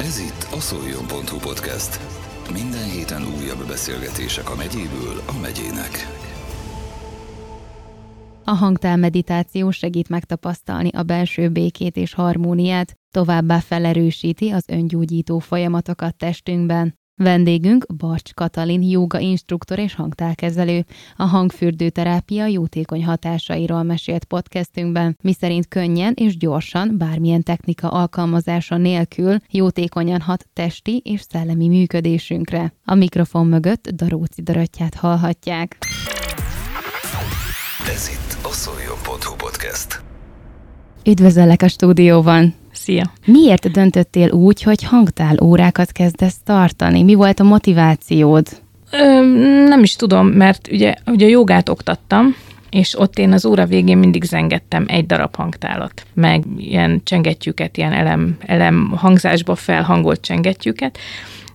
Ez itt a szoljon.hu podcast. Minden héten újabb beszélgetések a megyéből a megyének. A hangtál meditáció segít megtapasztalni a belső békét és harmóniát, továbbá felerősíti az öngyógyító folyamatokat testünkben. Vendégünk Barcs Katalin, jóga instruktor és hangtálkezelő. A hangfürdő terápia jótékony hatásairól mesélt podcastünkben, miszerint könnyen és gyorsan, bármilyen technika alkalmazása nélkül jótékonyan hat testi és szellemi működésünkre. A mikrofon mögött Daróci Daröttyát hallhatják. Ez itt a szoljon.hu podcast. Üdvözöllek a stúdióban! Szia! Miért döntöttél úgy, hogy hangtál órákat kezdesz tartani? Mi volt a motivációd? Ö, nem is tudom, mert ugye, ugye a jogát oktattam, és ott én az óra végén mindig zengettem egy darab hangtálat, meg ilyen csengettyűket, ilyen elem, elem hangzásba felhangolt csengettyűket,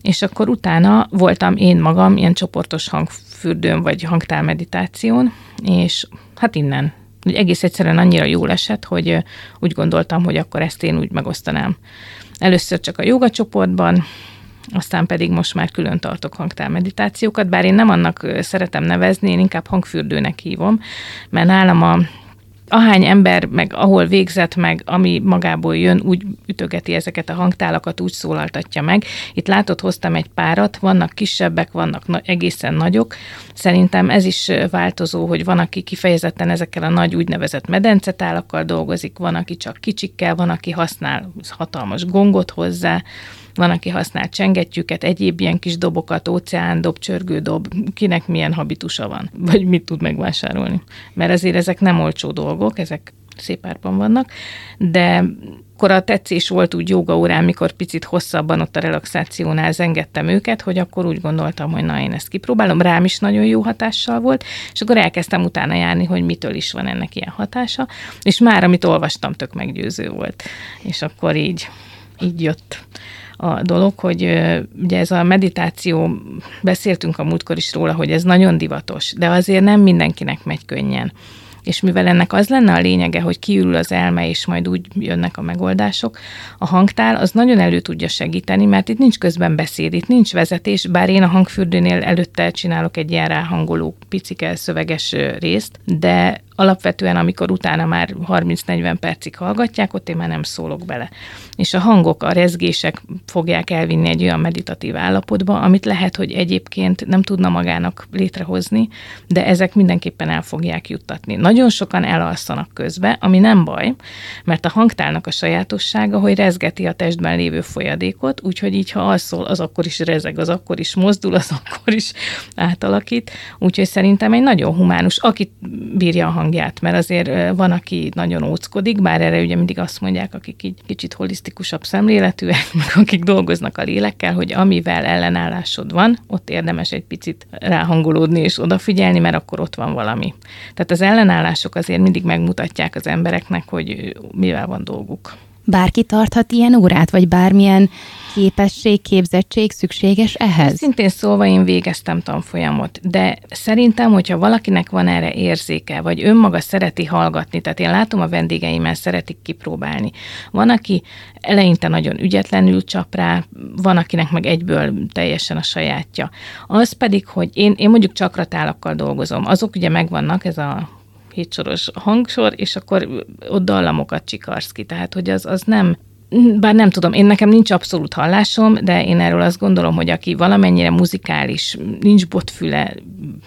és akkor utána voltam én magam ilyen csoportos hangfürdőn, vagy hangtálmeditáción, és hát innen úgy egész egyszerűen annyira jól esett, hogy úgy gondoltam, hogy akkor ezt én úgy megosztanám. Először csak a joga csoportban, aztán pedig most már külön tartok hangtálmeditációkat, bár én nem annak szeretem nevezni, én inkább hangfürdőnek hívom, mert nálam a ahány ember, meg ahol végzett, meg ami magából jön, úgy ütögeti ezeket a hangtálakat, úgy szólaltatja meg. Itt látod, hoztam egy párat, vannak kisebbek, vannak na- egészen nagyok. Szerintem ez is változó, hogy van, aki kifejezetten ezekkel a nagy úgynevezett medencetálakkal dolgozik, van, aki csak kicsikkel, van, aki használ hatalmas gongot hozzá, van, aki használ csengettyűket, egyéb ilyen kis dobokat, óceándob, csörgődob, kinek milyen habitusa van, vagy mit tud megvásárolni. Mert azért ezek nem olcsó dolgok, ezek szép árban vannak, de akkor a tetszés volt úgy órán, mikor picit hosszabban ott a relaxációnál zengettem őket, hogy akkor úgy gondoltam, hogy na, én ezt kipróbálom, rám is nagyon jó hatással volt, és akkor elkezdtem utána járni, hogy mitől is van ennek ilyen hatása, és már amit olvastam, tök meggyőző volt. És akkor így, így jött a dolog, hogy ugye ez a meditáció, beszéltünk a múltkor is róla, hogy ez nagyon divatos, de azért nem mindenkinek megy könnyen. És mivel ennek az lenne a lényege, hogy kiürül az elme, és majd úgy jönnek a megoldások, a hangtál az nagyon elő tudja segíteni, mert itt nincs közben beszéd, itt nincs vezetés, bár én a hangfürdőnél előtte csinálok egy ilyen ráhangoló picike szöveges részt, de alapvetően, amikor utána már 30-40 percig hallgatják, ott én már nem szólok bele. És a hangok, a rezgések fogják elvinni egy olyan meditatív állapotba, amit lehet, hogy egyébként nem tudna magának létrehozni, de ezek mindenképpen el fogják juttatni. Nagyon sokan elalszanak közbe, ami nem baj, mert a hangtálnak a sajátossága, hogy rezgeti a testben lévő folyadékot, úgyhogy így, ha alszol, az akkor is rezeg, az akkor is mozdul, az akkor is átalakít. Úgyhogy szerintem egy nagyon humánus, akit bírja a hangját, mert azért van, aki nagyon óckodik, bár erre ugye mindig azt mondják, akik így kicsit holisztikusabb szemléletűek, akik dolgoznak a lélekkel, hogy amivel ellenállásod van, ott érdemes egy picit ráhangolódni és odafigyelni, mert akkor ott van valami. Tehát az ellenállások azért mindig megmutatják az embereknek, hogy mivel van dolguk. Bárki tarthat ilyen órát, vagy bármilyen képesség, képzettség szükséges ehhez? Szintén szólva én végeztem tanfolyamot, de szerintem, hogyha valakinek van erre érzéke, vagy önmaga szereti hallgatni, tehát én látom a vendégeimmel szeretik kipróbálni. Van, aki eleinte nagyon ügyetlenül csap rá, van, akinek meg egyből teljesen a sajátja. Az pedig, hogy én, én mondjuk csakratálakkal dolgozom, azok ugye megvannak, ez a hétsoros hangsor, és akkor ott dallamokat csikarsz ki. Tehát, hogy az, az nem bár nem tudom, én nekem nincs abszolút hallásom, de én erről azt gondolom, hogy aki valamennyire muzikális, nincs botfüle,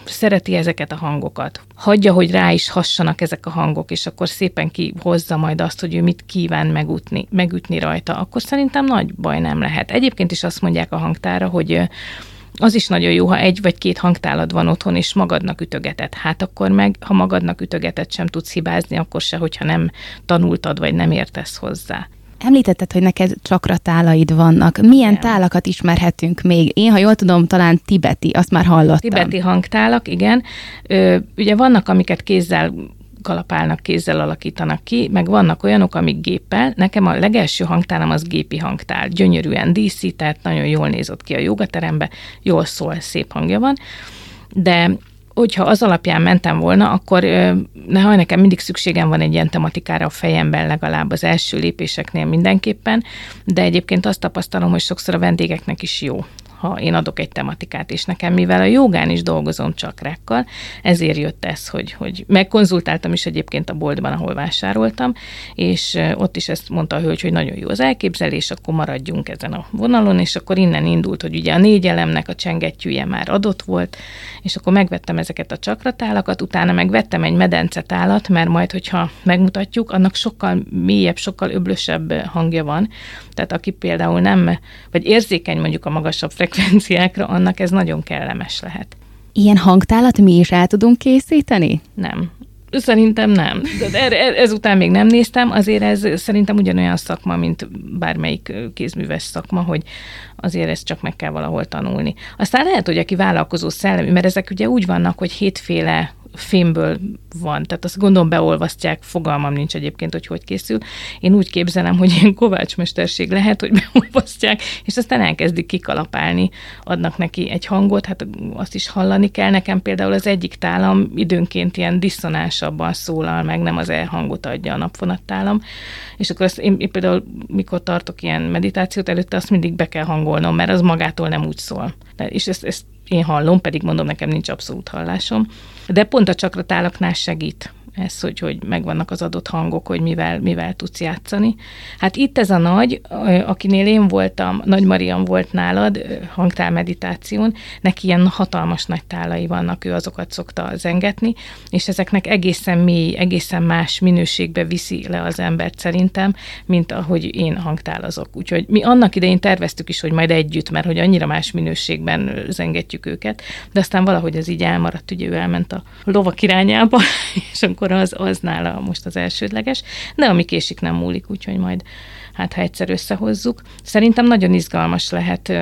szereti ezeket a hangokat, hagyja, hogy rá is hassanak ezek a hangok, és akkor szépen kihozza majd azt, hogy ő mit kíván megütni, megütni rajta, akkor szerintem nagy baj nem lehet. Egyébként is azt mondják a hangtára, hogy az is nagyon jó, ha egy vagy két hangtálad van otthon, és magadnak ütögeted. Hát akkor meg, ha magadnak ütögeted, sem tudsz hibázni, akkor se, hogyha nem tanultad, vagy nem értesz hozzá. Említetted, hogy neked csakratálaid vannak. Milyen igen. tálakat ismerhetünk még? Én, ha jól tudom, talán tibeti, azt már hallottam. Tibeti hangtálak, igen. Ö, ugye vannak, amiket kézzel kalapálnak, kézzel alakítanak ki, meg vannak olyanok, amik géppel. Nekem a legelső hangtálam az gépi hangtál. Gyönyörűen díszített, nagyon jól nézott ki a jogaterembe, jól szól, szép hangja van. De hogyha az alapján mentem volna, akkor neha nekem mindig szükségem van egy ilyen tematikára a fejemben legalább az első lépéseknél mindenképpen, de egyébként azt tapasztalom, hogy sokszor a vendégeknek is jó ha én adok egy tematikát, és nekem, mivel a jogán is dolgozom csakrákkal, ezért jött ez, hogy, hogy megkonzultáltam is egyébként a boltban, ahol vásároltam, és ott is ezt mondta a hölgy, hogy nagyon jó az elképzelés, akkor maradjunk ezen a vonalon, és akkor innen indult, hogy ugye a négy elemnek a csengettyűje már adott volt, és akkor megvettem ezeket a csakratálakat, utána megvettem egy medencetálat, mert majd, hogyha megmutatjuk, annak sokkal mélyebb, sokkal öblösebb hangja van. Tehát aki például nem, vagy érzékeny mondjuk a magasabb frekvenciákra, annak ez nagyon kellemes lehet. Ilyen hangtálat mi is el tudunk készíteni? Nem. Szerintem nem. De ezután még nem néztem, azért ez szerintem ugyanolyan szakma, mint bármelyik kézműves szakma, hogy azért ezt csak meg kell valahol tanulni. Aztán lehet, hogy aki vállalkozó szellemi, mert ezek ugye úgy vannak, hogy hétféle fémből van. Tehát azt gondolom beolvasztják, fogalmam nincs egyébként, hogy hogy készül. Én úgy képzelem, hogy ilyen kovácsmesterség lehet, hogy beolvasztják, és aztán elkezdik kikalapálni, adnak neki egy hangot, hát azt is hallani kell. Nekem például az egyik tálam időnként ilyen diszonánsabban szólal meg, nem az elhangot adja a napfonattálam. És akkor azt én, én például, mikor tartok ilyen meditációt, előtte azt mindig be kell hangolnom, mert az magától nem úgy szól. És ezt, ezt én hallom, pedig mondom, nekem nincs abszolút hallásom. De pont a csakratálaknál segít ez, hogy, hogy megvannak az adott hangok, hogy mivel, mivel tudsz játszani. Hát itt ez a nagy, akinél én voltam, Nagy Mariam volt nálad hangtál meditáción, neki ilyen hatalmas nagy tálai vannak, ő azokat szokta zengetni, és ezeknek egészen mély, egészen más minőségbe viszi le az embert szerintem, mint ahogy én hangtálazok. Úgyhogy mi annak idején terveztük is, hogy majd együtt, mert hogy annyira más minőségben zengetjük őket, de aztán valahogy ez így elmaradt, ugye ő elment a lovak irányába, és amikor akkor az, az nála most az elsődleges, de ami késik nem múlik, úgyhogy majd hát ha egyszer összehozzuk. Szerintem nagyon izgalmas lehet,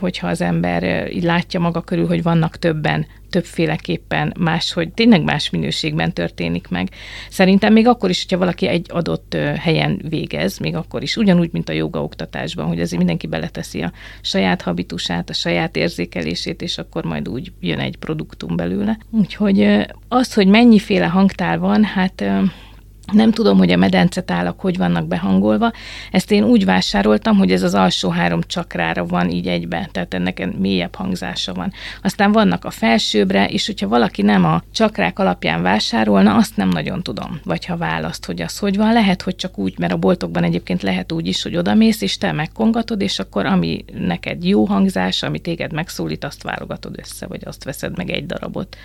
hogyha az ember így látja maga körül, hogy vannak többen, többféleképpen máshogy, tényleg más minőségben történik meg. Szerintem még akkor is, hogyha valaki egy adott helyen végez, még akkor is, ugyanúgy, mint a joga oktatásban, hogy azért mindenki beleteszi a saját habitusát, a saját érzékelését, és akkor majd úgy jön egy produktum belőle. Úgyhogy az, hogy mennyiféle hangtál van, hát nem tudom, hogy a medencetálak hogy vannak behangolva. Ezt én úgy vásároltam, hogy ez az alsó három csakrára van így egybe, tehát ennek mélyebb hangzása van. Aztán vannak a felsőbbre, és hogyha valaki nem a csakrák alapján vásárolna, azt nem nagyon tudom. Vagy ha választ, hogy az hogy van, lehet, hogy csak úgy, mert a boltokban egyébként lehet úgy is, hogy odamész, és te megkongatod, és akkor ami neked jó hangzás, ami téged megszólít, azt válogatod össze, vagy azt veszed meg egy darabot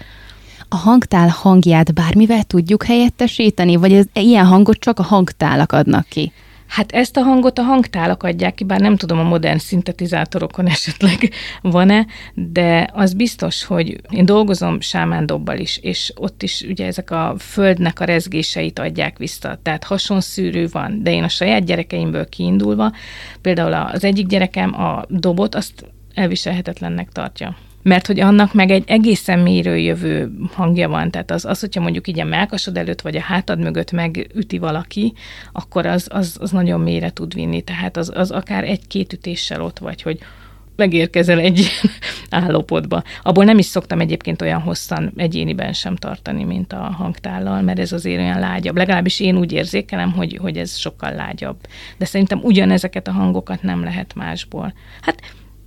a hangtál hangját bármivel tudjuk helyettesíteni, vagy ez ilyen hangot csak a hangtálak adnak ki? Hát ezt a hangot a hangtálak adják ki, bár nem tudom, a modern szintetizátorokon esetleg van-e, de az biztos, hogy én dolgozom sámándobbal is, és ott is ugye ezek a földnek a rezgéseit adják vissza, tehát hasonszűrő van, de én a saját gyerekeimből kiindulva, például az egyik gyerekem a dobot, azt elviselhetetlennek tartja mert hogy annak meg egy egészen mélyről jövő hangja van. Tehát az, az hogyha mondjuk így a melkasod előtt, vagy a hátad mögött megüti valaki, akkor az, az, az nagyon mélyre tud vinni. Tehát az, az akár egy-két ütéssel ott vagy, hogy megérkezel egy állapotba. Abból nem is szoktam egyébként olyan hosszan egyéniben sem tartani, mint a hangtállal, mert ez azért olyan lágyabb. Legalábbis én úgy érzékelem, hogy, hogy ez sokkal lágyabb. De szerintem ugyanezeket a hangokat nem lehet másból. Hát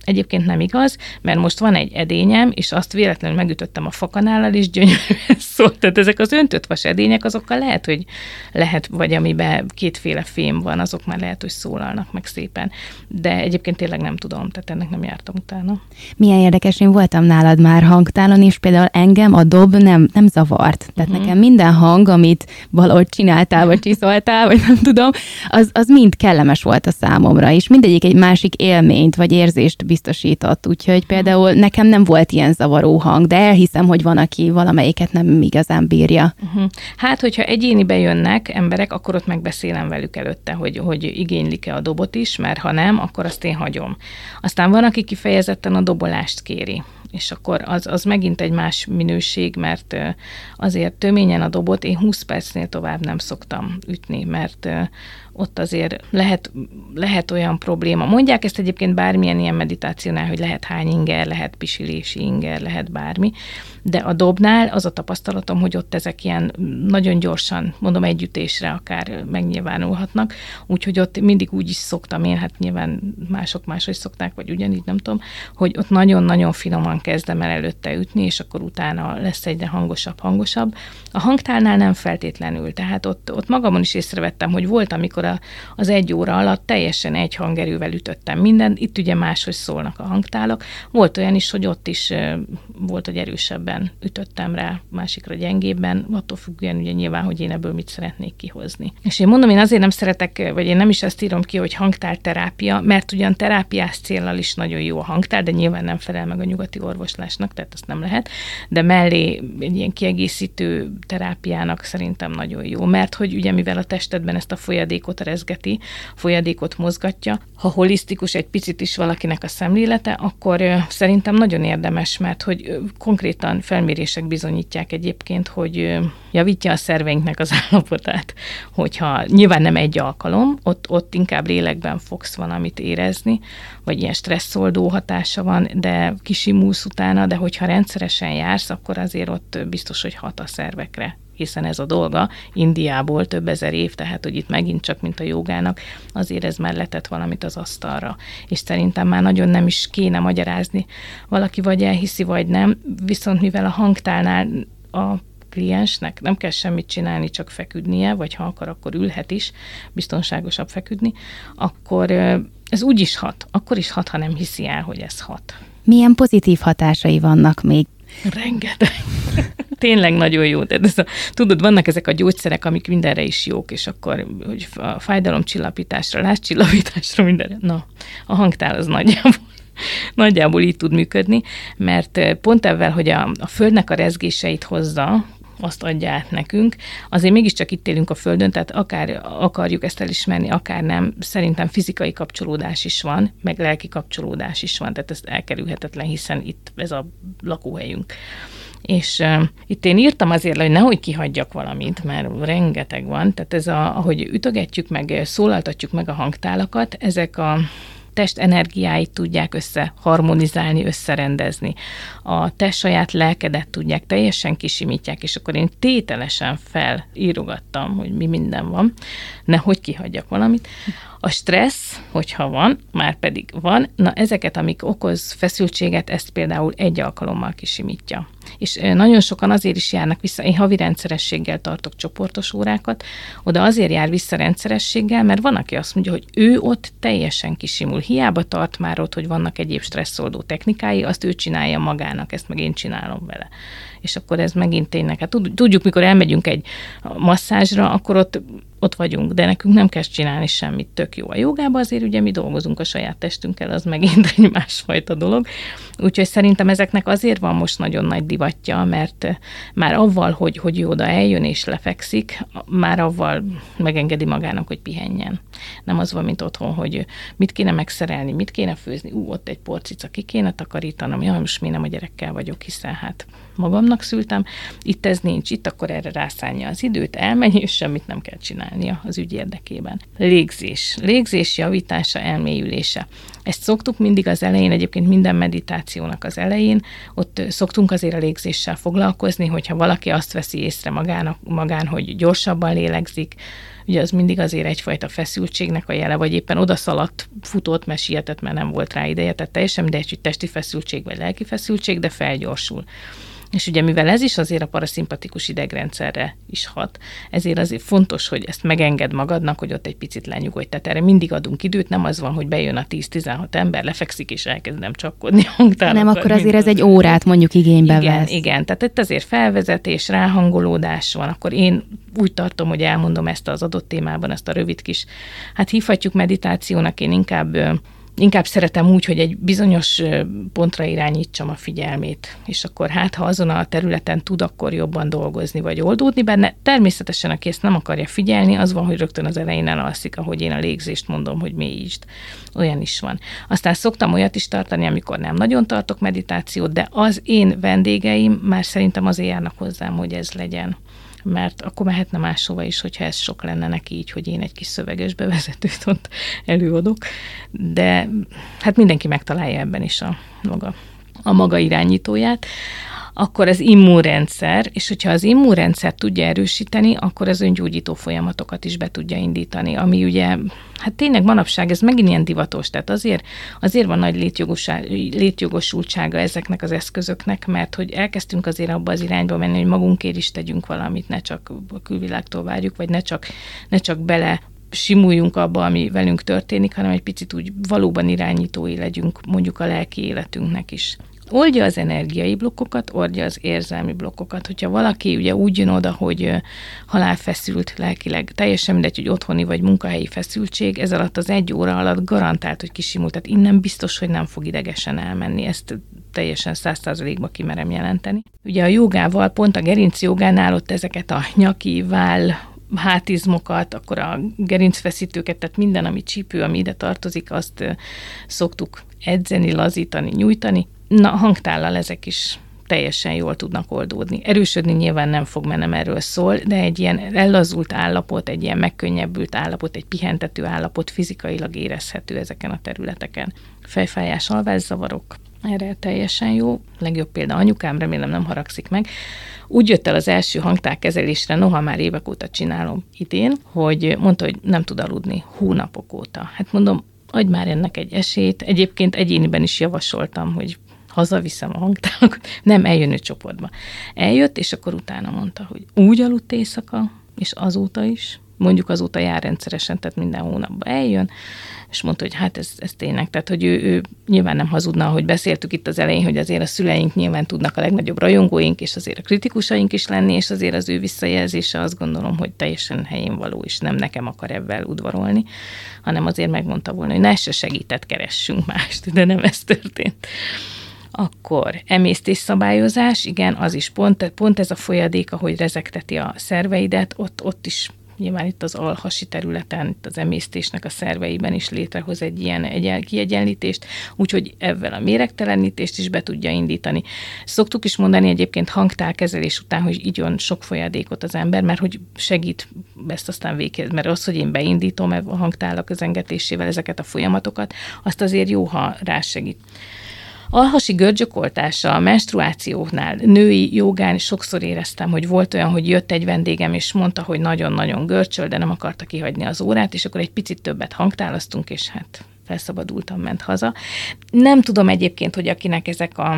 Egyébként nem igaz, mert most van egy edényem, és azt véletlenül megütöttem a fakanállal, és gyönyörűen szólt. Tehát ezek az öntött vas edények, azokkal lehet, hogy lehet, vagy amiben kétféle fém van, azok már lehet, hogy szólalnak meg szépen. De egyébként tényleg nem tudom, tehát ennek nem jártam utána. Milyen érdekes, én voltam nálad már hangtálon, és például engem a dob nem, nem zavart. Tehát uh-huh. nekem minden hang, amit valahogy csináltál, vagy csiszoltál, vagy nem tudom, az, az mind kellemes volt a számomra, és mindegyik egy másik élményt, vagy érzést biztosított, úgyhogy például nekem nem volt ilyen zavaró hang, de elhiszem, hogy van, aki valamelyiket nem igazán bírja. Uh-huh. Hát, hogyha egyénibe jönnek emberek, akkor ott megbeszélem velük előtte, hogy, hogy igénylik-e a dobot is, mert ha nem, akkor azt én hagyom. Aztán van, aki kifejezetten a dobolást kéri és akkor az, az megint egy más minőség, mert azért töményen a dobot én 20 percnél tovább nem szoktam ütni, mert ott azért lehet, lehet olyan probléma. Mondják ezt egyébként bármilyen ilyen meditációnál, hogy lehet hány inger, lehet pisilési inger, lehet bármi, de a dobnál az a tapasztalatom, hogy ott ezek ilyen nagyon gyorsan, mondom, együttésre akár megnyilvánulhatnak, úgyhogy ott mindig úgy is szoktam én, hát nyilván mások máshogy szokták, vagy ugyanígy, nem tudom, hogy ott nagyon-nagyon finoman kezdem el előtte ütni, és akkor utána lesz egyre hangosabb, hangosabb. A hangtálnál nem feltétlenül, tehát ott, ott magamon is észrevettem, hogy volt, amikor a, az egy óra alatt teljesen egy hangerővel ütöttem mindent, itt ugye máshogy szólnak a hangtálak. Volt olyan is, hogy ott is volt, hogy erősebben ütöttem rá, másikra gyengébben, attól függően ugye nyilván, hogy én ebből mit szeretnék kihozni. És én mondom, én azért nem szeretek, vagy én nem is ezt írom ki, hogy hangtárterápia, mert ugyan terápiás célral is nagyon jó a hangtár, de nyilván nem felel meg a nyugati orvoslásnak, tehát azt nem lehet, de mellé egy ilyen kiegészítő terápiának szerintem nagyon jó, mert hogy ugye mivel a testedben ezt a folyadékot rezgeti, folyadékot mozgatja, ha holisztikus egy picit is valakinek a szemlélete, akkor szerintem nagyon érdemes, mert hogy konkrétan felmérések bizonyítják egyébként, hogy javítja a szerveinknek az állapotát, hogyha nyilván nem egy alkalom, ott, ott inkább lélekben fogsz valamit érezni, vagy ilyen stresszoldó hatása van, de kisimulsz utána, de hogyha rendszeresen jársz, akkor azért ott biztos, hogy hat a szervekre hiszen ez a dolga Indiából több ezer év, tehát hogy itt megint csak, mint a jogának, azért ez már letett valamit az asztalra. És szerintem már nagyon nem is kéne magyarázni. Valaki vagy elhiszi, vagy nem, viszont mivel a hangtálnál a kliensnek nem kell semmit csinálni, csak feküdnie, vagy ha akar, akkor ülhet is, biztonságosabb feküdni, akkor ez úgy is hat, akkor is hat, ha nem hiszi el, hogy ez hat. Milyen pozitív hatásai vannak még? Rengeteg. Tényleg nagyon jó. Tehát ez a, tudod, vannak ezek a gyógyszerek, amik mindenre is jók, és akkor hogy a fájdalomcsillapításra, lázcsillapításra, mindenre. Na, a hangtál az nagyjából nagyjából így tud működni, mert pont ebben, hogy a, a földnek a rezgéseit hozza, azt adja át nekünk. Azért mégiscsak itt élünk a Földön, tehát akár akarjuk ezt elismerni, akár nem, szerintem fizikai kapcsolódás is van, meg lelki kapcsolódás is van, tehát ez elkerülhetetlen, hiszen itt ez a lakóhelyünk. És uh, itt én írtam azért, hogy nehogy kihagyjak valamit, mert rengeteg van. Tehát ez a, ahogy ütögetjük meg, szólaltatjuk meg a hangtálakat, ezek a test energiáit tudják összeharmonizálni, összerendezni. A test saját lelkedet tudják, teljesen kisimítják, és akkor én tételesen felírogattam, hogy mi minden van, nehogy kihagyjak valamit. A stressz, hogyha van, már pedig van, na ezeket, amik okoz feszültséget, ezt például egy alkalommal kisimítja. És nagyon sokan azért is járnak vissza, én havi rendszerességgel tartok csoportos órákat, oda azért jár vissza rendszerességgel, mert van, aki azt mondja, hogy ő ott teljesen kisimul. Hiába tart már ott, hogy vannak egyéb stresszoldó technikái, azt ő csinálja magának, ezt meg én csinálom vele és akkor ez megint tényleg, hát tudjuk, mikor elmegyünk egy masszázsra, akkor ott ott vagyunk, de nekünk nem kell csinálni semmit, tök jó. A jogában azért ugye mi dolgozunk a saját testünkkel, az megint egy másfajta dolog. Úgyhogy szerintem ezeknek azért van most nagyon nagy divatja, mert már avval, hogy, hogy oda eljön és lefekszik, már avval megengedi magának, hogy pihenjen. Nem az van, mint otthon, hogy mit kéne megszerelni, mit kéne főzni, ú, ott egy porcica ki kéne takarítanom, jaj, most mi nem a gyerekkel vagyok, hiszen hát magamnak szültem, itt ez nincs, itt akkor erre rászánja az időt, elmegy, és semmit nem kell csinálnia az ügy érdekében. Légzés. Légzés javítása, elmélyülése. Ezt szoktuk mindig az elején, egyébként minden meditációnak az elején, ott szoktunk azért a légzéssel foglalkozni, hogyha valaki azt veszi észre magának, magán, hogy gyorsabban lélegzik, ugye az mindig azért egyfajta feszültségnek a jele, vagy éppen odaszaladt, futott, mert sietett, mert nem volt rá ideje, tehát teljesen mindegy, hogy testi feszültség vagy lelki feszültség, de felgyorsul. És ugye mivel ez is azért a paraszimpatikus idegrendszerre is hat, ezért azért fontos, hogy ezt megenged magadnak, hogy ott egy picit lenyugodj. Tehát erre mindig adunk időt, nem az van, hogy bejön a 10-16 ember, lefekszik és elkezdem csapkodni Nem, akkor azért ez egy órát mondjuk igénybe igen, vesz. Igen, tehát itt azért felvezetés, ráhangolódás van, akkor én úgy tartom, hogy elmondom ezt az adott témában, ezt a rövid kis, hát hívhatjuk meditációnak, én inkább inkább szeretem úgy, hogy egy bizonyos pontra irányítsam a figyelmét, és akkor hát, ha azon a területen tud akkor jobban dolgozni, vagy oldódni benne, természetesen, aki ezt nem akarja figyelni, az van, hogy rögtön az elején elalszik, ahogy én a légzést mondom, hogy mélyítsd. Olyan is van. Aztán szoktam olyat is tartani, amikor nem nagyon tartok meditációt, de az én vendégeim már szerintem azért járnak hozzám, hogy ez legyen. Mert akkor mehetne máshova is, hogyha ez sok lenne neki így, hogy én egy kis szöveges bevezetőt ott előadok, de hát mindenki megtalálja ebben is a maga, a maga irányítóját akkor az immunrendszer, és hogyha az immunrendszer tudja erősíteni, akkor az öngyógyító folyamatokat is be tudja indítani, ami ugye, hát tényleg manapság ez megint ilyen divatos, tehát azért, azért van nagy létjogosultsága ezeknek az eszközöknek, mert hogy elkezdtünk azért abba az irányba menni, hogy magunkért is tegyünk valamit, ne csak a külvilágtól várjuk, vagy ne csak, ne csak bele simuljunk abba, ami velünk történik, hanem egy picit úgy valóban irányítói legyünk mondjuk a lelki életünknek is oldja az energiai blokkokat, oldja az érzelmi blokkokat. Hogyha valaki ugye úgy jön oda, hogy halálfeszült lelkileg, teljesen mindegy, hogy otthoni vagy munkahelyi feszültség, ez alatt az egy óra alatt garantált, hogy kisimult. Tehát innen biztos, hogy nem fog idegesen elmenni. Ezt teljesen száz százalékba kimerem jelenteni. Ugye a jogával, pont a gerinc jogánál ott ezeket a nyaki, váll, hátizmokat, akkor a gerincfeszítőket, tehát minden, ami csípő, ami ide tartozik, azt szoktuk edzeni, lazítani, nyújtani. Na, hangtállal ezek is teljesen jól tudnak oldódni. Erősödni nyilván nem fog, mert nem erről szól, de egy ilyen ellazult állapot, egy ilyen megkönnyebbült állapot, egy pihentető állapot fizikailag érezhető ezeken a területeken. Fejfájás, alvászavarok, erre teljesen jó. Legjobb példa anyukám, remélem nem haragszik meg. Úgy jött el az első hangtárkezelésre, noha már évek óta csinálom idén, hogy mondta, hogy nem tud aludni hónapok óta. Hát mondom, adj már ennek egy esélyt. Egyébként egyéniben is javasoltam, hogy hazaviszem a hangtálakat. Nem, eljön ő csoportba. Eljött, és akkor utána mondta, hogy úgy aludt éjszaka, és azóta is, mondjuk azóta jár rendszeresen, tehát minden hónapban eljön, és mondta, hogy hát ez, ez tényleg, tehát hogy ő, ő nyilván nem hazudna, hogy beszéltük itt az elején, hogy azért a szüleink nyilván tudnak a legnagyobb rajongóink, és azért a kritikusaink is lenni, és azért az ő visszajelzése azt gondolom, hogy teljesen helyén való, és nem nekem akar ebben udvarolni, hanem azért megmondta volna, hogy ne se segített, keressünk mást, de nem ez történt. Akkor emésztésszabályozás, igen, az is pont, pont ez a folyadék, ahogy rezekteti a szerveidet, ott, ott is nyilván itt az alhasi területen, itt az emésztésnek a szerveiben is létrehoz egy ilyen egy kiegyenlítést, úgyhogy ebben a méregtelenítést is be tudja indítani. Szoktuk is mondani egyébként hangtálkezelés után, hogy igyon sok folyadékot az ember, mert hogy segít ezt aztán véghez, mert az, hogy én beindítom a hangtálak közengetésével ezeket a folyamatokat, azt azért jó, ha rásegít. Alhasi görgyökoltása a menstruációnál, női jogán sokszor éreztem, hogy volt olyan, hogy jött egy vendégem, és mondta, hogy nagyon-nagyon görcsöl, de nem akarta kihagyni az órát, és akkor egy picit többet hangtálasztunk, és hát felszabadultam, ment haza. Nem tudom egyébként, hogy akinek ezek a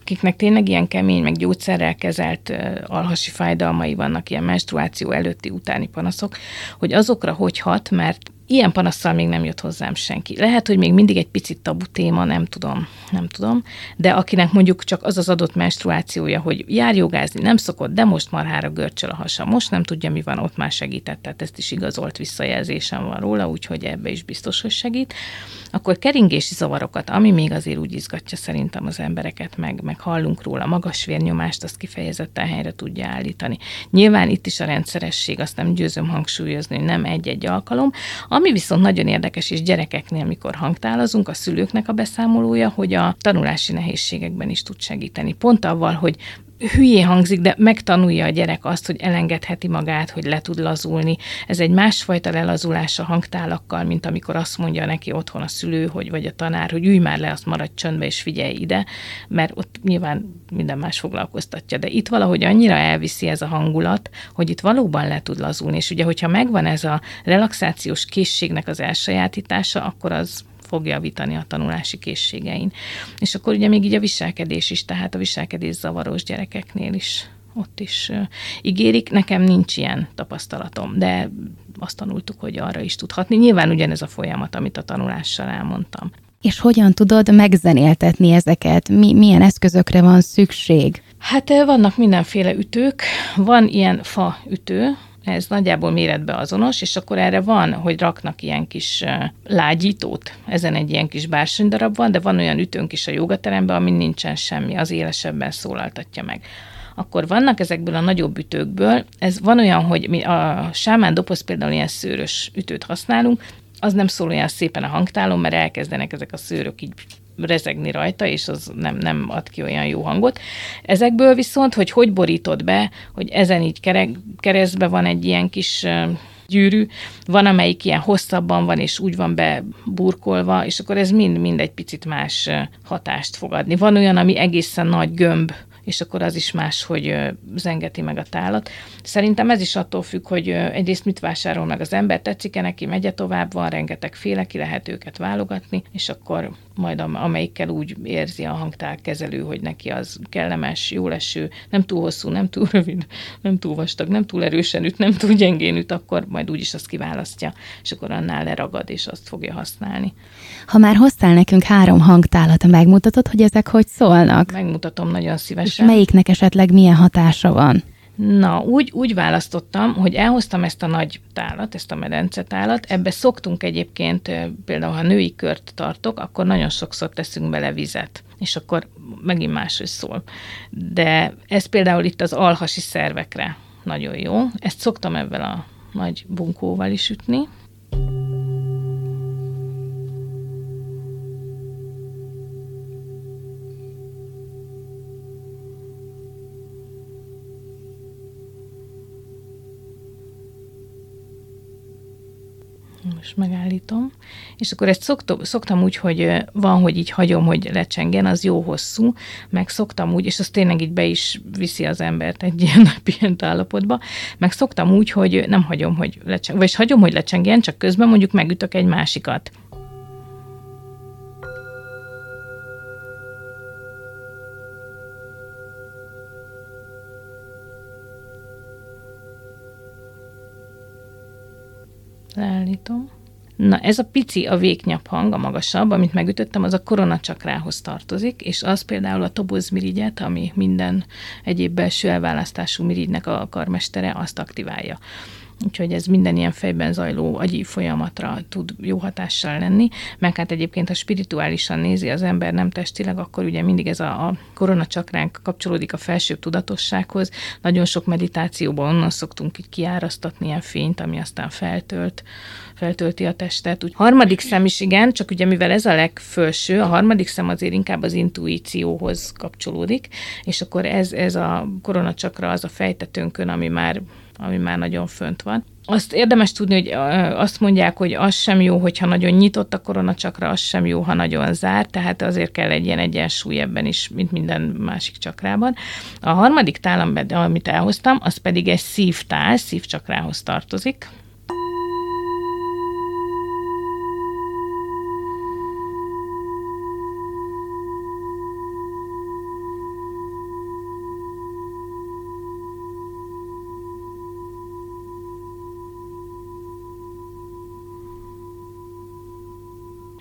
akiknek tényleg ilyen kemény, meg gyógyszerrel kezelt alhasi fájdalmai vannak, ilyen menstruáció előtti, utáni panaszok, hogy azokra hogy hat, mert ilyen panasszal még nem jött hozzám senki. Lehet, hogy még mindig egy picit tabu téma, nem tudom, nem tudom, de akinek mondjuk csak az az adott menstruációja, hogy jár jogázni, nem szokott, de most marhára görcsöl a hasa, most nem tudja, mi van, ott már segített, tehát ezt is igazolt visszajelzésem van róla, úgyhogy ebbe is biztos, hogy segít. Akkor keringési zavarokat, ami még azért úgy izgatja szerintem az embereket, meg, meg hallunk róla, magas vérnyomást, azt kifejezetten helyre tudja állítani. Nyilván itt is a rendszeresség, azt nem győzöm hangsúlyozni, nem egy-egy alkalom, ami viszont nagyon érdekes, és gyerekeknél, mikor hangtálazunk, a szülőknek a beszámolója, hogy a tanulási nehézségekben is tud segíteni. Pont avval, hogy hülyé hangzik, de megtanulja a gyerek azt, hogy elengedheti magát, hogy le tud lazulni. Ez egy másfajta lelazulás a hangtálakkal, mint amikor azt mondja neki otthon a szülő, hogy, vagy a tanár, hogy ülj már le, azt maradj csöndbe és figyelj ide, mert ott nyilván minden más foglalkoztatja. De itt valahogy annyira elviszi ez a hangulat, hogy itt valóban le tud lazulni. És ugye, hogyha megvan ez a relaxációs készségnek az elsajátítása, akkor az fog javítani a tanulási készségein. És akkor ugye még így a viselkedés is, tehát a viselkedés zavaros gyerekeknél is ott is ígérik. Nekem nincs ilyen tapasztalatom, de azt tanultuk, hogy arra is tudhatni. Nyilván ugyanez a folyamat, amit a tanulással elmondtam. És hogyan tudod megzenéltetni ezeket? Mi, milyen eszközökre van szükség? Hát vannak mindenféle ütők. Van ilyen fa ütő, ez nagyjából méretbe azonos, és akkor erre van, hogy raknak ilyen kis lágyítót, ezen egy ilyen kis bársonydarab van, de van olyan ütőnk is a jogateremben, amin nincsen semmi, az élesebben szólaltatja meg. Akkor vannak ezekből a nagyobb ütőkből, ez van olyan, hogy mi a sámán doboz például ilyen szőrös ütőt használunk, az nem szól olyan szépen a hangtálon, mert elkezdenek ezek a szőrök így rezegni rajta, és az nem, nem ad ki olyan jó hangot. Ezekből viszont, hogy hogy borítod be, hogy ezen így keresztbe van egy ilyen kis gyűrű, van, amelyik ilyen hosszabban van, és úgy van beburkolva, és akkor ez mind-mind egy picit más hatást fog adni. Van olyan, ami egészen nagy gömb, és akkor az is más, hogy zengeti meg a tálat. Szerintem ez is attól függ, hogy egyrészt mit vásárol meg az ember, tetszik-e neki, megye tovább, van rengeteg féle, ki lehet őket válogatni, és akkor majd amelyikkel úgy érzi a hangtál kezelő, hogy neki az kellemes, jó leső, nem túl hosszú, nem túl rövid, nem túl vastag, nem túl erősen üt, nem túl gyengén üt, akkor majd úgyis azt kiválasztja, és akkor annál leragad, és azt fogja használni. Ha már hoztál nekünk három hangtálat, megmutatod, hogy ezek hogy szólnak? Megmutatom nagyon szívesen. És melyiknek esetleg milyen hatása van? Na, úgy, úgy választottam, hogy elhoztam ezt a nagy tálat, ezt a medencetálat. Ebbe szoktunk egyébként, például ha női kört tartok, akkor nagyon sokszor teszünk bele vizet, és akkor megint máshogy szól. De ez például itt az alhasi szervekre nagyon jó. Ezt szoktam ebben a nagy bunkóval is ütni. Most megállítom, és akkor ezt szoktam, szoktam úgy, hogy van, hogy így hagyom, hogy lecsengen, az jó hosszú, meg szoktam úgy, és az tényleg így be is viszi az embert egy ilyen ilyen állapotba, meg szoktam úgy, hogy nem hagyom, hogy lecseng, vagy hagyom, hogy lecsengjen, csak közben mondjuk megütök egy másikat. Leállítom. Na, ez a pici, a véknyabb hang, a magasabb, amit megütöttem, az a koronacsakrához tartozik, és az például a tobozmirigyet, ami minden egyéb belső elválasztású mirigynek a karmestere, azt aktiválja. Úgyhogy ez minden ilyen fejben zajló agyi folyamatra tud jó hatással lenni, meg hát egyébként, ha spirituálisan nézi az ember, nem testileg, akkor ugye mindig ez a, a koronacsakránk kapcsolódik a felsőbb tudatossághoz. Nagyon sok meditációban onnan szoktunk így kiárasztatni ilyen fényt, ami aztán feltölt, feltölti a testet. Úgy, harmadik szem is igen, csak ugye mivel ez a legfelső, a harmadik szem azért inkább az intuícióhoz kapcsolódik, és akkor ez, ez a koronacsakra az a fejtetőnkön, ami már ami már nagyon fönt van. Azt érdemes tudni, hogy azt mondják, hogy az sem jó, hogyha nagyon nyitott a koronacsakra, az sem jó, ha nagyon zárt, tehát azért kell egy ilyen egyensúly ebben is, mint minden másik csakrában. A harmadik tálam, amit elhoztam, az pedig egy szívtál, szívcsakrához tartozik,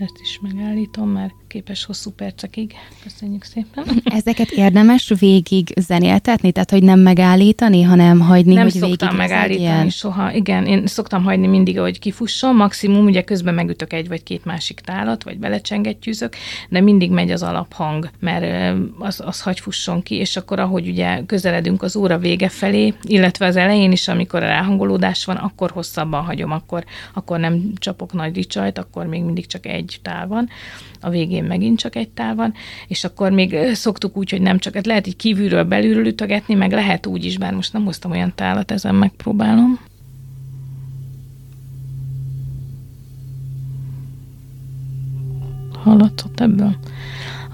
Ezt is megállítom, mert képes hosszú percekig. Köszönjük szépen. Ezeket érdemes végig zenéltetni, tehát hogy nem megállítani, hanem hagyni, nem hogy végig szoktam megállítani ilyen... soha. Igen, én szoktam hagyni mindig, hogy kifusson, maximum ugye közben megütök egy vagy két másik tálat, vagy belecsengettyűzök, de mindig megy az alaphang, mert az, az hagy fusson ki, és akkor ahogy ugye közeledünk az óra vége felé, illetve az elején is, amikor a ráhangolódás van, akkor hosszabban hagyom, akkor, akkor nem csapok nagy ricsajt, akkor még mindig csak egy tál van a végén megint csak egy tál van, és akkor még szoktuk úgy, hogy nem csak, hát lehet így kívülről belülről ütögetni, meg lehet úgy is, bár most nem hoztam olyan tálat, ezen megpróbálom. Hallatszott ebből?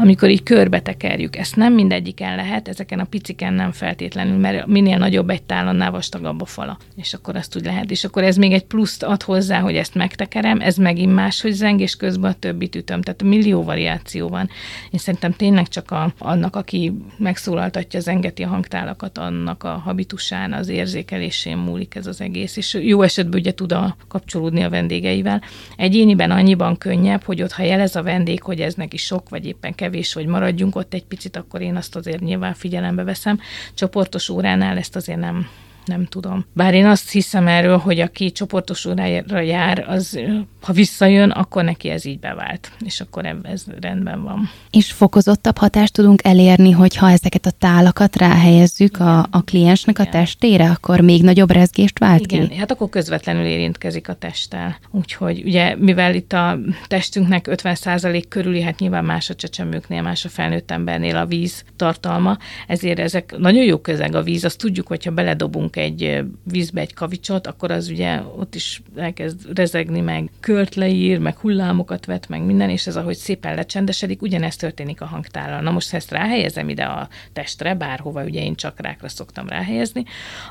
Amikor így körbe tekerjük. Ezt nem mindegyiken lehet, ezeken a piciken nem feltétlenül, mert minél nagyobb egy tál, annál vastagabb a fala. És akkor azt úgy lehet. És akkor ez még egy pluszt ad hozzá, hogy ezt megtekerem, ez megint máshogy zeng, és közben a többit ütöm. Tehát millió variáció van. Én szerintem tényleg csak a, annak, aki megszólaltatja, zengeti a hangtálakat, annak a habitusán, az érzékelésén múlik ez az egész. És jó esetben ugye tud a, kapcsolódni a vendégeivel. Egyéniben annyiban könnyebb, hogy ott, ha jelez a vendég, hogy ez neki sok, vagy éppen kevés, kevés, hogy maradjunk ott egy picit, akkor én azt azért nyilván figyelembe veszem. Csoportos óránál ezt azért nem, nem tudom. Bár én azt hiszem erről, hogy aki csoportos órára jár, az ha visszajön, akkor neki ez így bevált, és akkor ez rendben van. És fokozottabb hatást tudunk elérni, hogyha ezeket a tálakat ráhelyezzük a, a kliensnek a testére, akkor még nagyobb rezgést vált Igen, ki? hát akkor közvetlenül érintkezik a testtel. Úgyhogy ugye, mivel itt a testünknek 50% körüli, hát nyilván más a csecsemőknél, más a felnőtt embernél a víz tartalma, ezért ezek nagyon jó közeg a víz, azt tudjuk, hogyha beledobunk egy vízbe egy kavicsot, akkor az ugye ott is elkezd rezegni, meg kört leír, meg hullámokat vet, meg minden, és ez ahogy szépen lecsendesedik, ugyanezt történik a hangtállal. Na most, ha ezt ráhelyezem ide a testre, bárhova, ugye én csakrákra szoktam ráhelyezni,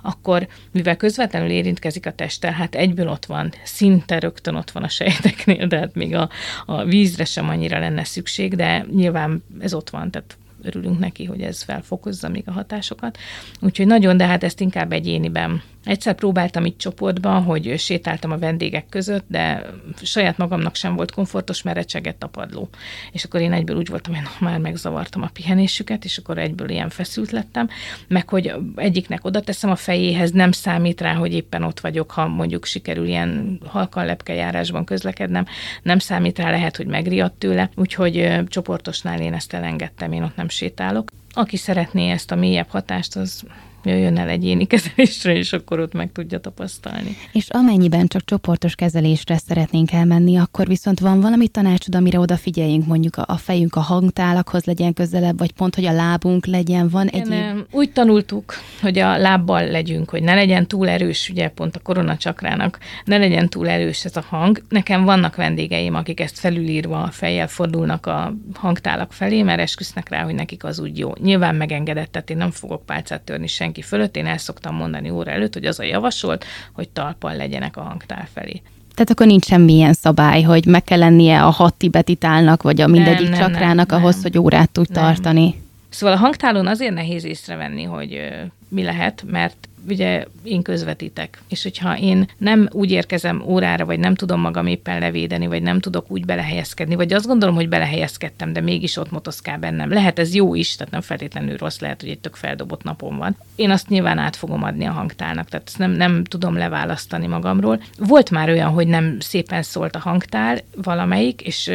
akkor mivel közvetlenül érintkezik a testtel, hát egyből ott van, szinte rögtön ott van a sejteknél, de hát még a, a vízre sem annyira lenne szükség, de nyilván ez ott van, tehát örülünk neki, hogy ez felfokozza még a hatásokat. Úgyhogy nagyon, de hát ezt inkább egyéniben Egyszer próbáltam itt csoportban, hogy sétáltam a vendégek között, de saját magamnak sem volt komfortos, mert recsegett a padló. És akkor én egyből úgy voltam, hogy már megzavartam a pihenésüket, és akkor egyből ilyen feszült lettem, meg hogy egyiknek oda teszem a fejéhez, nem számít rá, hogy éppen ott vagyok, ha mondjuk sikerül ilyen halkan lepkejárásban közlekednem, nem számít rá, lehet, hogy megriadt tőle, úgyhogy csoportosnál én ezt elengedtem, én ott nem sétálok. Aki szeretné ezt a mélyebb hatást, az jöjjön el egyéni kezelésre, és akkor ott meg tudja tapasztalni. És amennyiben csak csoportos kezelésre szeretnénk elmenni, akkor viszont van valami tanácsod, amire odafigyeljünk, mondjuk a fejünk a hangtálakhoz legyen közelebb, vagy pont, hogy a lábunk legyen, van egy... Nem, úgy tanultuk, hogy a lábbal legyünk, hogy ne legyen túl erős, ugye pont a koronacsakrának, ne legyen túl erős ez a hang. Nekem vannak vendégeim, akik ezt felülírva a fejjel fordulnak a hangtálak felé, mert esküsznek rá, hogy nekik az úgy jó. Nyilván megengedett, tehát én nem fogok pálcát törni senki senki fölött, én el szoktam mondani óra előtt, hogy az a javasolt, hogy talpal legyenek a hangtár felé. Tehát akkor nincs semmilyen szabály, hogy meg kell lennie a hat tibetitálnak, vagy a mindegyik nem, csakrának nem, ahhoz, nem, hogy órát tudj nem. tartani. Szóval a hangtálon azért nehéz észrevenni, hogy mi lehet, mert ugye én közvetítek, és hogyha én nem úgy érkezem órára, vagy nem tudom magam éppen levédeni, vagy nem tudok úgy belehelyezkedni, vagy azt gondolom, hogy belehelyezkedtem, de mégis ott motoszkál bennem. Lehet ez jó is, tehát nem feltétlenül rossz, lehet, hogy egy tök feldobott napom van. Én azt nyilván át fogom adni a hangtálnak, tehát ezt nem, nem tudom leválasztani magamról. Volt már olyan, hogy nem szépen szólt a hangtál valamelyik, és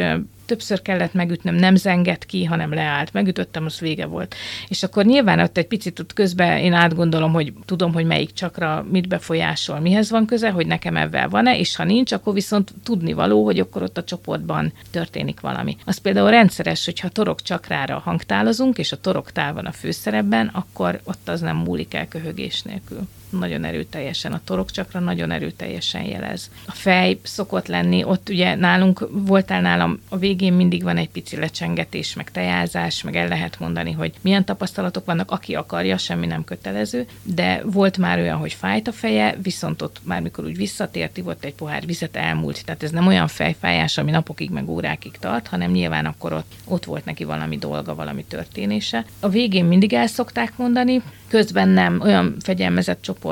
többször kellett megütnöm, nem zengett ki, hanem leállt. Megütöttem, az vége volt. És akkor nyilván ott egy picit ott közben én átgondolom, hogy tudom, hogy melyik csakra mit befolyásol, mihez van köze, hogy nekem ebben van-e, és ha nincs, akkor viszont tudni való, hogy akkor ott a csoportban történik valami. Az például rendszeres, hogyha torok csakrára hangtálozunk, és a toroktál van a főszerepben, akkor ott az nem múlik el köhögés nélkül nagyon erőteljesen, a torokcsakra nagyon erőteljesen jelez. A fej szokott lenni, ott ugye nálunk, voltál nálam, a végén mindig van egy pici lecsengetés, meg tejázás, meg el lehet mondani, hogy milyen tapasztalatok vannak, aki akarja, semmi nem kötelező, de volt már olyan, hogy fájt a feje, viszont ott már mikor úgy visszatért, volt egy pohár vizet, elmúlt. Tehát ez nem olyan fejfájás, ami napokig meg órákig tart, hanem nyilván akkor ott, ott volt neki valami dolga, valami történése. A végén mindig el szokták mondani, közben nem olyan fegyelmezett csoport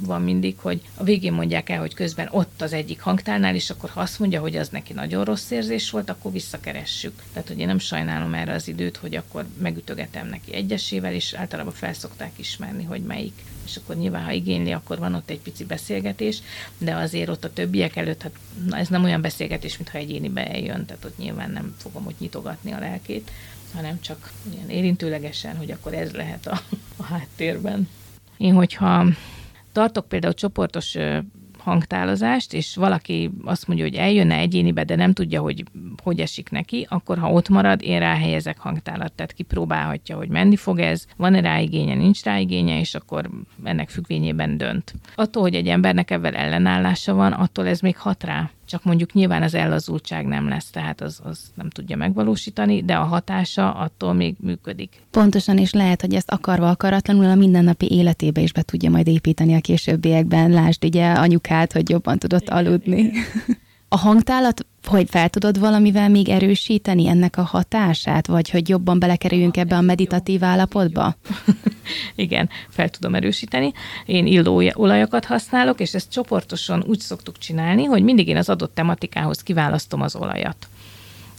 van mindig, hogy a végén mondják el, hogy közben ott az egyik hangtárnál, és akkor ha azt mondja, hogy az neki nagyon rossz érzés volt, akkor visszakeressük. Tehát, hogy én nem sajnálom erre az időt, hogy akkor megütögetem neki egyesével, és általában felszokták ismerni, hogy melyik. És akkor nyilván, ha igényli, akkor van ott egy pici beszélgetés, de azért ott a többiek előtt, hát na, ez nem olyan beszélgetés, mintha egyénibe eljön, tehát ott nyilván nem fogom ott nyitogatni a lelkét hanem csak ilyen érintőlegesen, hogy akkor ez lehet a, a háttérben. Én, hogyha tartok például csoportos hangtálozást, és valaki azt mondja, hogy eljönne egyénibe, de nem tudja, hogy hogy esik neki, akkor ha ott marad, én ráhelyezek hangtálat, tehát kipróbálhatja, hogy menni fog ez, van-e rá igénye, nincs rá igénye, és akkor ennek függvényében dönt. Attól, hogy egy embernek ebben ellenállása van, attól ez még hat rá csak mondjuk nyilván az ellazultság nem lesz, tehát az, az nem tudja megvalósítani, de a hatása attól még működik. Pontosan, és lehet, hogy ezt akarva akaratlanul a mindennapi életébe is be tudja majd építeni a későbbiekben. Lásd ugye anyukát, hogy jobban tudott igen, aludni. Igen. A hangtálat, hogy fel tudod valamivel még erősíteni ennek a hatását, vagy hogy jobban belekerüljünk ebbe a meditatív állapotba? Igen, fel tudom erősíteni. Én illóolajakat használok, és ezt csoportosan úgy szoktuk csinálni, hogy mindig én az adott tematikához kiválasztom az olajat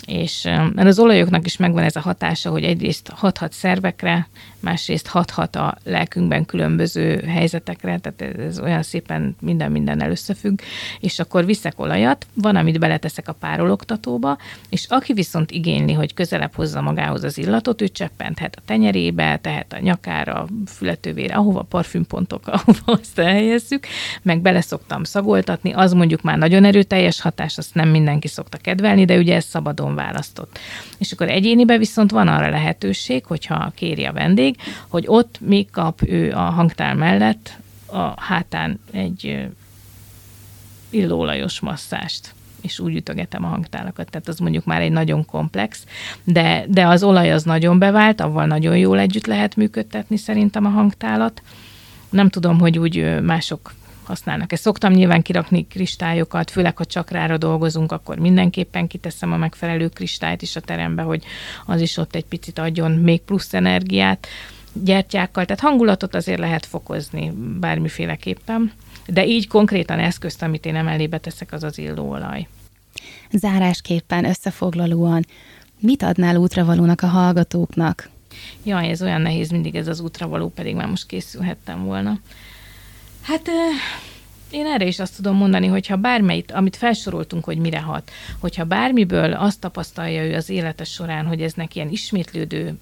és mert az olajoknak is megvan ez a hatása, hogy egyrészt hathat szervekre, másrészt hathat a lelkünkben különböző helyzetekre, tehát ez olyan szépen minden minden összefügg, és akkor viszek olajat, van, amit beleteszek a párologtatóba, és aki viszont igényli, hogy közelebb hozza magához az illatot, ő cseppenthet a tenyerébe, tehet a nyakára, fületővére, ahova parfümpontok, ahova azt elhelyezzük, meg bele szagoltatni, az mondjuk már nagyon erőteljes hatás, azt nem mindenki szokta kedvelni, de ugye ez szabadon választott. És akkor egyénibe viszont van arra lehetőség, hogyha kéri a vendég, hogy ott még kap ő a hangtár mellett a hátán egy illóolajos masszást és úgy ütögetem a hangtálakat, tehát az mondjuk már egy nagyon komplex, de, de az olaj az nagyon bevált, avval nagyon jól együtt lehet működtetni szerintem a hangtálat. Nem tudom, hogy úgy mások használnak. Ezt szoktam nyilván kirakni kristályokat, főleg, ha csakrára dolgozunk, akkor mindenképpen kiteszem a megfelelő kristályt is a terembe, hogy az is ott egy picit adjon még plusz energiát gyertyákkal, tehát hangulatot azért lehet fokozni bármiféleképpen, de így konkrétan eszközt, amit én emelébe teszek, az az illóolaj. Zárásképpen összefoglalóan, mit adnál útravalónak a hallgatóknak? Jaj, ez olyan nehéz mindig ez az útravaló, pedig már most készülhettem volna. Hát én erre is azt tudom mondani, hogyha bármelyit, amit felsoroltunk, hogy mire hat, hogyha bármiből azt tapasztalja ő az élete során, hogy ez neki ilyen ismétlődő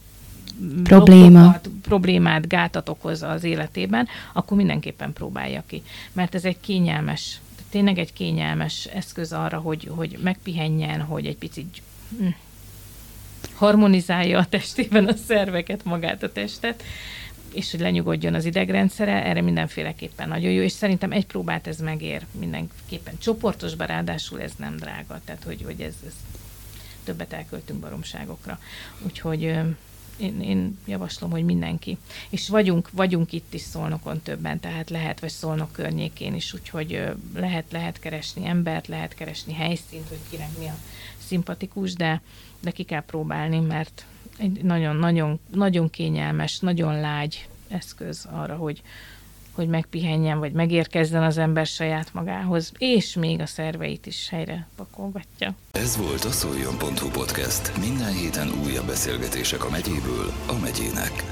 Probléma. Problémát, gátat okoz az életében, akkor mindenképpen próbálja ki. Mert ez egy kényelmes, tényleg egy kényelmes eszköz arra, hogy, hogy megpihenjen, hogy egy picit hm, harmonizálja a testében a szerveket, magát a testet, és hogy lenyugodjon az idegrendszere, erre mindenféleképpen nagyon jó, és szerintem egy próbát ez megér mindenképpen csoportosban, ráadásul ez nem drága, tehát hogy, hogy ez, ez többet elköltünk baromságokra. Úgyhogy én, én javaslom, hogy mindenki. És vagyunk, vagyunk itt is Szolnokon többen, tehát lehet, vagy Szolnok környékén is, úgyhogy lehet, lehet keresni embert, lehet keresni helyszínt, hogy kinek mi a szimpatikus, de, de ki kell próbálni, mert egy nagyon, nagyon, nagyon kényelmes, nagyon lágy eszköz arra, hogy, hogy megpihenjen, vagy megérkezzen az ember saját magához, és még a szerveit is helyre pakolgatja. Ez volt a szoljon.hu podcast. Minden héten újabb beszélgetések a megyéből a megyének.